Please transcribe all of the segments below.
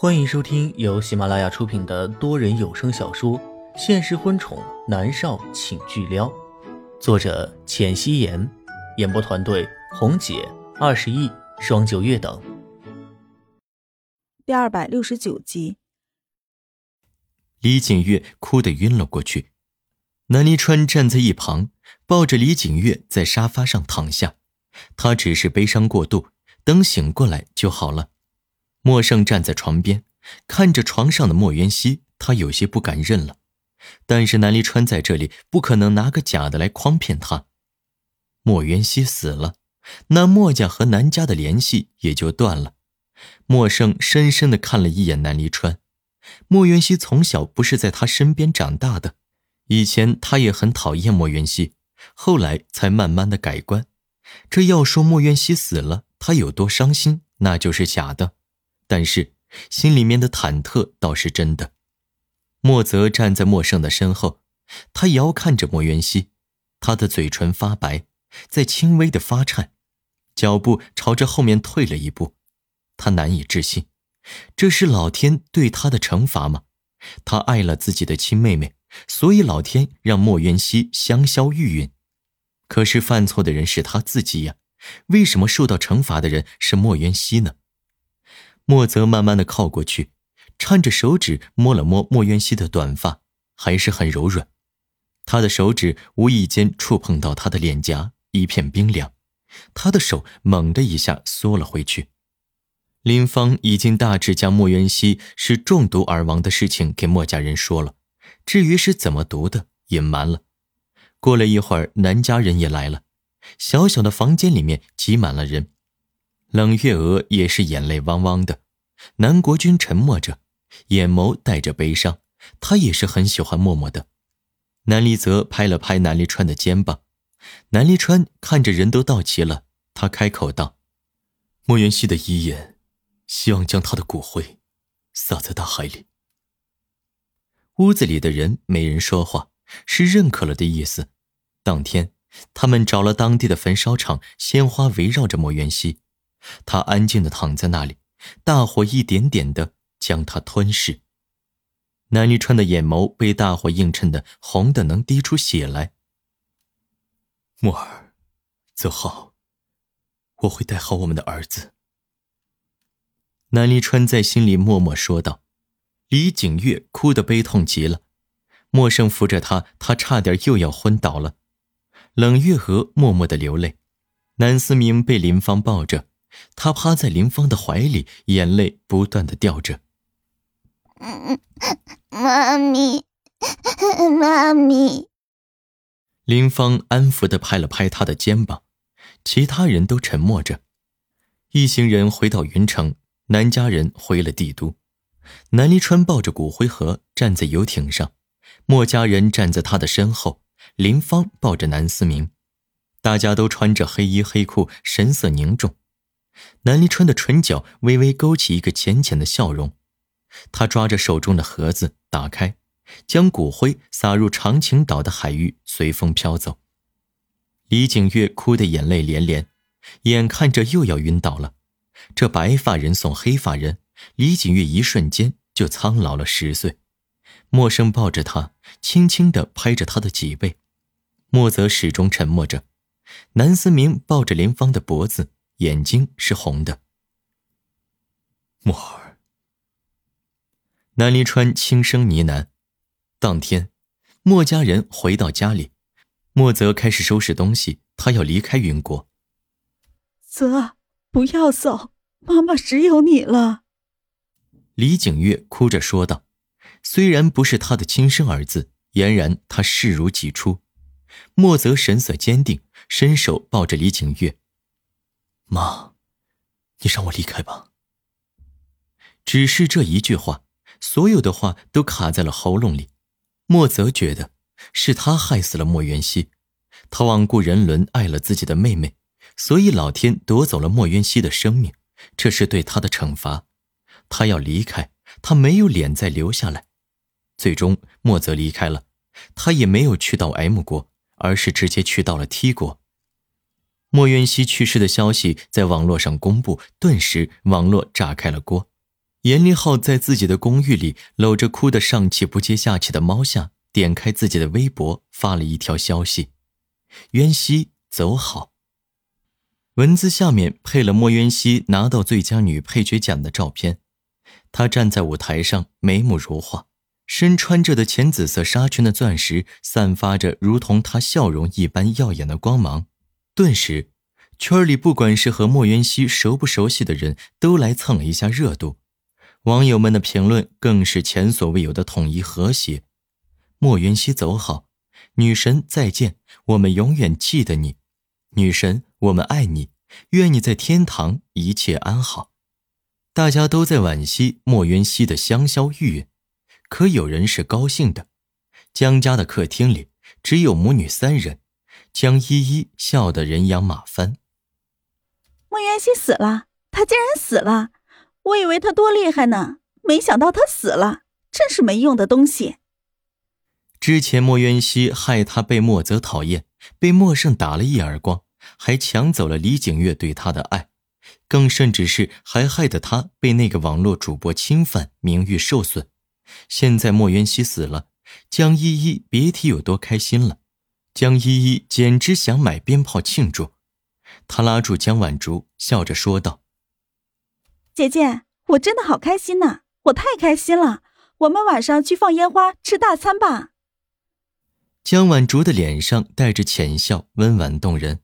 欢迎收听由喜马拉雅出品的多人有声小说《现实婚宠男少请巨撩》，作者：浅汐颜，演播团队：红姐、二十亿、双九月等。第二百六十九集，李景月哭得晕了过去，南离川站在一旁，抱着李景月在沙发上躺下，他只是悲伤过度，等醒过来就好了。莫胜站在床边，看着床上的莫元熙，他有些不敢认了。但是南离川在这里，不可能拿个假的来诓骗他。莫元熙死了，那莫家和南家的联系也就断了。莫胜深深的看了一眼南离川，莫元熙从小不是在他身边长大的，以前他也很讨厌莫元熙，后来才慢慢的改观。这要说莫元熙死了，他有多伤心，那就是假的。但是心里面的忐忑倒是真的。莫泽站在莫胜的身后，他遥看着莫元熙，他的嘴唇发白，在轻微的发颤，脚步朝着后面退了一步。他难以置信，这是老天对他的惩罚吗？他爱了自己的亲妹妹，所以老天让莫元熙香消玉殒。可是犯错的人是他自己呀，为什么受到惩罚的人是莫元熙呢？莫泽慢慢的靠过去，颤着手指摸了摸莫渊熙的短发，还是很柔软。他的手指无意间触碰到他的脸颊，一片冰凉。他的手猛地一下缩了回去。林芳已经大致将莫渊熙是中毒而亡的事情给莫家人说了，至于是怎么毒的，隐瞒了。过了一会儿，南家人也来了，小小的房间里面挤满了人。冷月娥也是眼泪汪汪的，南国君沉默着，眼眸带着悲伤。他也是很喜欢默默的。南离泽拍了拍南离川的肩膀，南离川看着人都到齐了，他开口道：“莫元熙的遗言，希望将他的骨灰撒在大海里。”屋子里的人没人说话，是认可了的意思。当天，他们找了当地的焚烧厂，鲜花围绕着莫元熙。他安静的躺在那里，大火一点点的将他吞噬。南离川的眼眸被大火映衬的红的能滴出血来。墨儿，泽浩，我会带好我们的儿子。南离川在心里默默说道。李景月哭得悲痛极了，默生扶着他，他差点又要昏倒了。冷月娥默默的流泪，南思明被林芳抱着。他趴在林芳的怀里，眼泪不断的掉着。妈咪，妈咪。林芳安抚的拍了拍他的肩膀，其他人都沉默着。一行人回到云城，南家人回了帝都。南离川抱着骨灰盒站在游艇上，莫家人站在他的身后。林芳抱着南思明，大家都穿着黑衣黑裤，神色凝重。南离川的唇角微微勾起一个浅浅的笑容，他抓着手中的盒子打开，将骨灰撒入长青岛的海域，随风飘走。李景月哭得眼泪连连，眼看着又要晕倒了。这白发人送黑发人，李景月一瞬间就苍老了十岁。默生抱着他，轻轻地拍着他的脊背。莫泽始终沉默着。南思明抱着林芳的脖子。眼睛是红的。墨儿，南离川轻声呢喃。当天，墨家人回到家里，莫泽开始收拾东西，他要离开云国。泽，不要走，妈妈只有你了。李景月哭着说道。虽然不是他的亲生儿子，俨然他视如己出。莫泽神色坚定，伸手抱着李景月。妈，你让我离开吧。只是这一句话，所有的话都卡在了喉咙里。莫泽觉得是他害死了莫元熙，他罔顾人伦，爱了自己的妹妹，所以老天夺走了莫元熙的生命，这是对他的惩罚。他要离开，他没有脸再留下来。最终，莫泽离开了，他也没有去到 M 国，而是直接去到了 T 国。莫渊熙去世的消息在网络上公布，顿时网络炸开了锅。严立浩在自己的公寓里搂着哭得上气不接下气的猫下，点开自己的微博，发了一条消息：“渊熙走好。”文字下面配了莫渊熙拿到最佳女配角奖的照片，她站在舞台上，眉目如画，身穿着的浅紫色纱裙的钻石散发着如同她笑容一般耀眼的光芒。顿时，圈里不管是和莫渊熙熟不熟悉的人都来蹭了一下热度，网友们的评论更是前所未有的统一和谐。莫渊熙走好，女神再见，我们永远记得你，女神。我们爱你，愿你在天堂一切安好。大家都在惋惜莫渊熙的香消玉殒，可有人是高兴的。江家的客厅里只有母女三人，江依依笑得人仰马翻。莫元熙死了，他竟然死了！我以为他多厉害呢，没想到他死了，真是没用的东西。之前莫渊熙害他被莫泽讨厌，被莫胜打了一耳光。还抢走了李景月对他的爱，更甚至是还害得他被那个网络主播侵犯，名誉受损。现在莫渊熙死了，江依依别提有多开心了。江依依简直想买鞭炮庆祝。她拉住江晚竹，笑着说道：“姐姐，我真的好开心呐！我太开心了！我们晚上去放烟花，吃大餐吧。”江晚竹的脸上带着浅笑，温婉动人。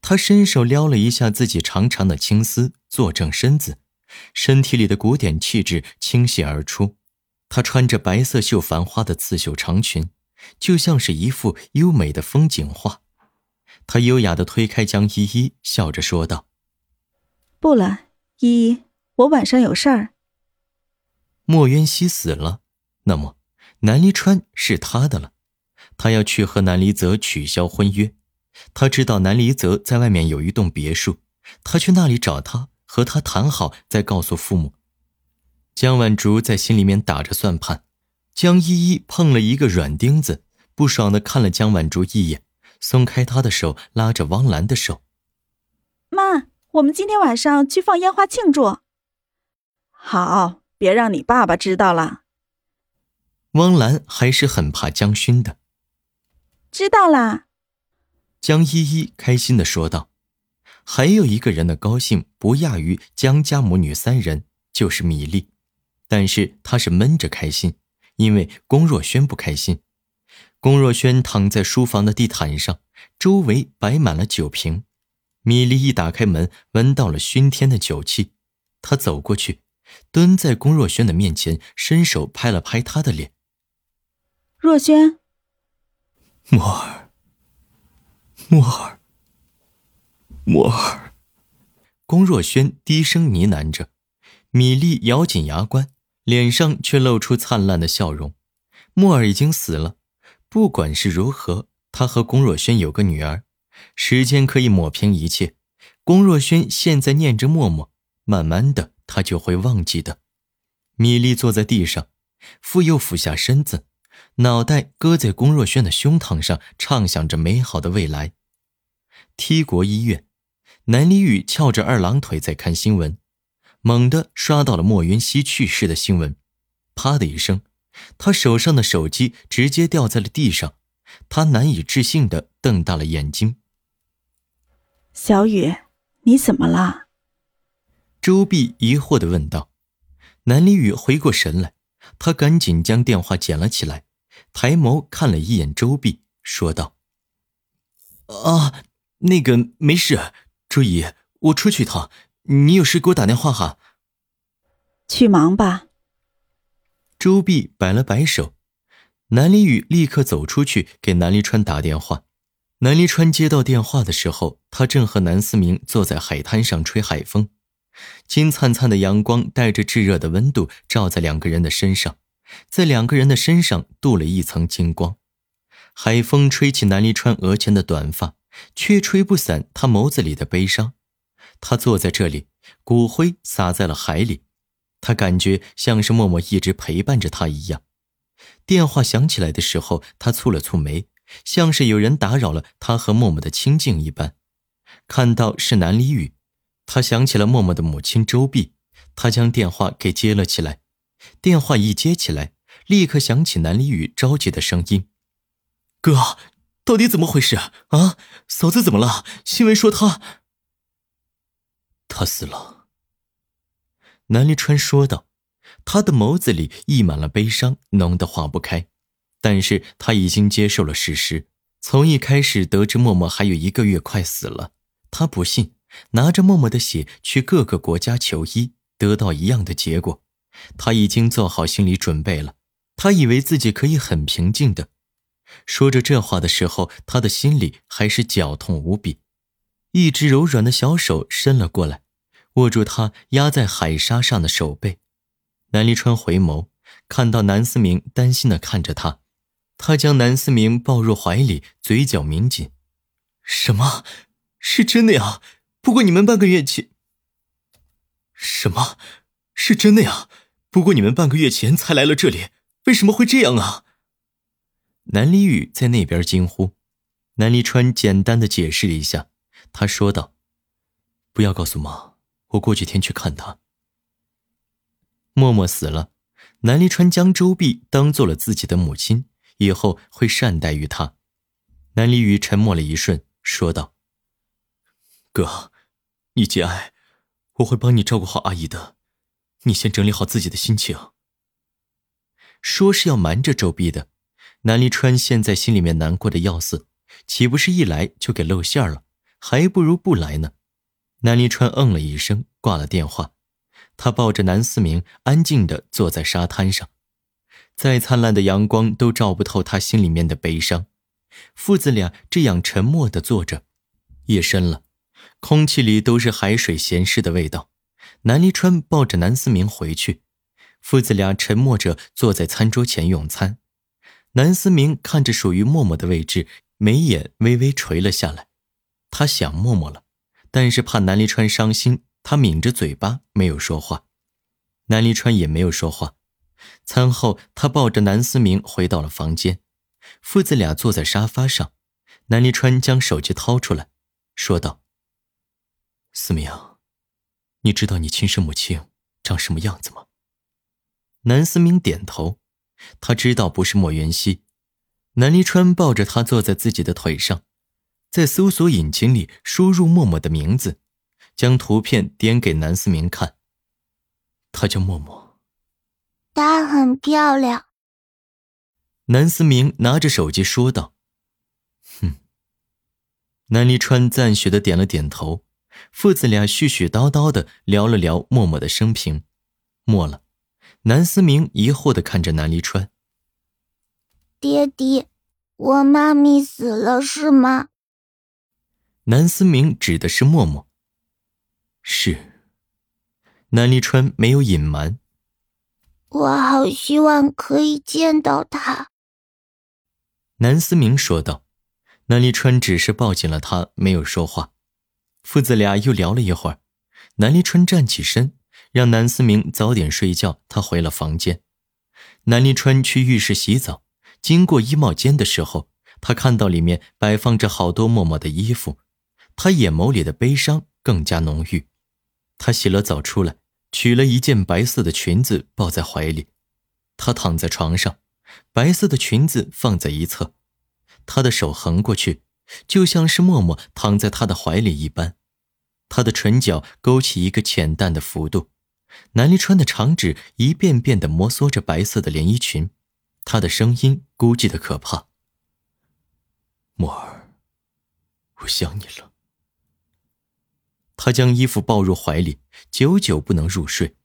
她伸手撩了一下自己长长的青丝，坐正身子，身体里的古典气质倾泻而出。她穿着白色绣繁花的刺绣长裙，就像是一幅优美的风景画。他优雅的推开江依依，笑着说道：“不了，依依，我晚上有事儿。”莫渊熙死了，那么南离川是他的了。他要去和南离泽取消婚约。他知道南离泽在外面有一栋别墅，他去那里找他，和他谈好，再告诉父母。江晚竹在心里面打着算盘，江依依碰了一个软钉子，不爽的看了江晚竹一眼，松开她的手，拉着汪兰的手：“妈，我们今天晚上去放烟花庆祝。”“好，别让你爸爸知道了。”汪兰还是很怕江勋的。知道啦。江依依开心的说道：“还有一个人的高兴不亚于江家母女三人，就是米粒。但是她是闷着开心，因为龚若轩不开心。龚若轩躺在书房的地毯上，周围摆满了酒瓶。米粒一打开门，闻到了熏天的酒气，她走过去，蹲在龚若轩的面前，伸手拍了拍他的脸。若轩，墨儿。”墨儿，墨儿，龚若轩低声呢喃着，米粒咬紧牙关，脸上却露出灿烂的笑容。墨儿已经死了，不管是如何，他和龚若轩有个女儿，时间可以抹平一切。龚若轩现在念着默默，慢慢的他就会忘记的。米粒坐在地上，复又俯下身子，脑袋搁在龚若轩的胸膛上，畅想着美好的未来。T 国医院，南离宇翘着二郎腿在看新闻，猛地刷到了莫云熙去世的新闻，啪的一声，他手上的手机直接掉在了地上，他难以置信的瞪大了眼睛。小雨，你怎么了？周碧疑惑的问道。南离雨回过神来，他赶紧将电话捡了起来，抬眸看了一眼周碧，说道：“啊。”那个没事，周姨，我出去一趟，你有事给我打电话哈。去忙吧。周碧摆了摆手，南离雨立刻走出去给南离川打电话。南离川接到电话的时候，他正和南思明坐在海滩上吹海风，金灿灿的阳光带着炙热的温度照在两个人的身上，在两个人的身上镀了一层金光。海风吹起南离川额前的短发。却吹不散他眸子里的悲伤。他坐在这里，骨灰撒在了海里。他感觉像是默默一直陪伴着他一样。电话响起来的时候，他蹙了蹙眉，像是有人打扰了他和默默的清静一般。看到是南离雨，他想起了默默的母亲周碧，他将电话给接了起来。电话一接起来，立刻响起南离宇着急的声音：“哥，到底怎么回事啊？嫂子怎么了？新闻说她……他死了。”南离川说道，他的眸子里溢满了悲伤，浓得化不开。但是他已经接受了事实。从一开始得知默默还有一个月快死了，他不信，拿着默默的血去各个国家求医，得到一样的结果。他已经做好心理准备了，他以为自己可以很平静的。说着这话的时候，他的心里还是绞痛无比。一只柔软的小手伸了过来，握住他压在海沙上的手背。南离川回眸，看到南思明担心的看着他。他将南思明抱入怀里，嘴角抿紧。什么？是真的呀？不过你们半个月前……什么？是真的呀？不过你们半个月前才来了这里，为什么会这样啊？南离宇在那边惊呼。南离川简单的解释了一下，他说道：“不要告诉妈，我过几天去看她。”默默死了，南离川将周碧当做了自己的母亲。以后会善待于她。南离宇沉默了一瞬，说道：“哥，你节哀，我会帮你照顾好阿姨的。你先整理好自己的心情。”说是要瞒着周碧的，南离川现在心里面难过的要死，岂不是一来就给露馅了？还不如不来呢。南离川嗯了一声，挂了电话。他抱着南思明，安静的坐在沙滩上。再灿烂的阳光都照不透他心里面的悲伤。父子俩这样沉默的坐着，夜深了，空气里都是海水咸湿的味道。南离川抱着南思明回去，父子俩沉默着坐在餐桌前用餐。南思明看着属于默默的位置，眉眼微微垂了下来。他想默默了，但是怕南离川伤心，他抿着嘴巴没有说话。南离川也没有说话。餐后，他抱着南思明回到了房间，父子俩坐在沙发上。南离川将手机掏出来，说道：“思明，你知道你亲生母亲长什么样子吗？”南思明点头，他知道不是莫元熙。南离川抱着他坐在自己的腿上，在搜索引擎里输入默默的名字，将图片点给南思明看。他叫默默。她很漂亮。南思明拿着手机说道：“哼。”南离川赞许的点了点头。父子俩絮絮叨叨的聊了聊默默的生平。末了，南思明疑惑的看着南离川：“爹爹，我妈咪死了是吗？”南思明指的是默默。是。南离川没有隐瞒。我好希望可以见到他。”南思明说道。南离川只是抱紧了他，没有说话。父子俩又聊了一会儿。南离川站起身，让南思明早点睡觉。他回了房间。南离川去浴室洗澡，经过衣帽间的时候，他看到里面摆放着好多默默的衣服，他眼眸里的悲伤更加浓郁。他洗了澡出来。取了一件白色的裙子抱在怀里，他躺在床上，白色的裙子放在一侧，他的手横过去，就像是默默躺在他的怀里一般。他的唇角勾起一个浅淡的幅度，南离川的长指一遍遍地摩挲着白色的连衣裙，他的声音孤寂的可怕：“默儿，我想你了。”他将衣服抱入怀里，久久不能入睡。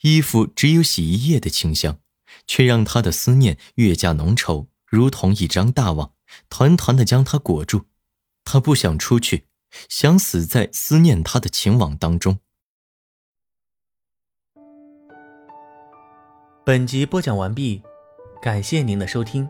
衣服只有洗衣液的清香，却让他的思念越加浓稠，如同一张大网，团团的将他裹住。他不想出去，想死在思念他的情网当中。本集播讲完毕，感谢您的收听。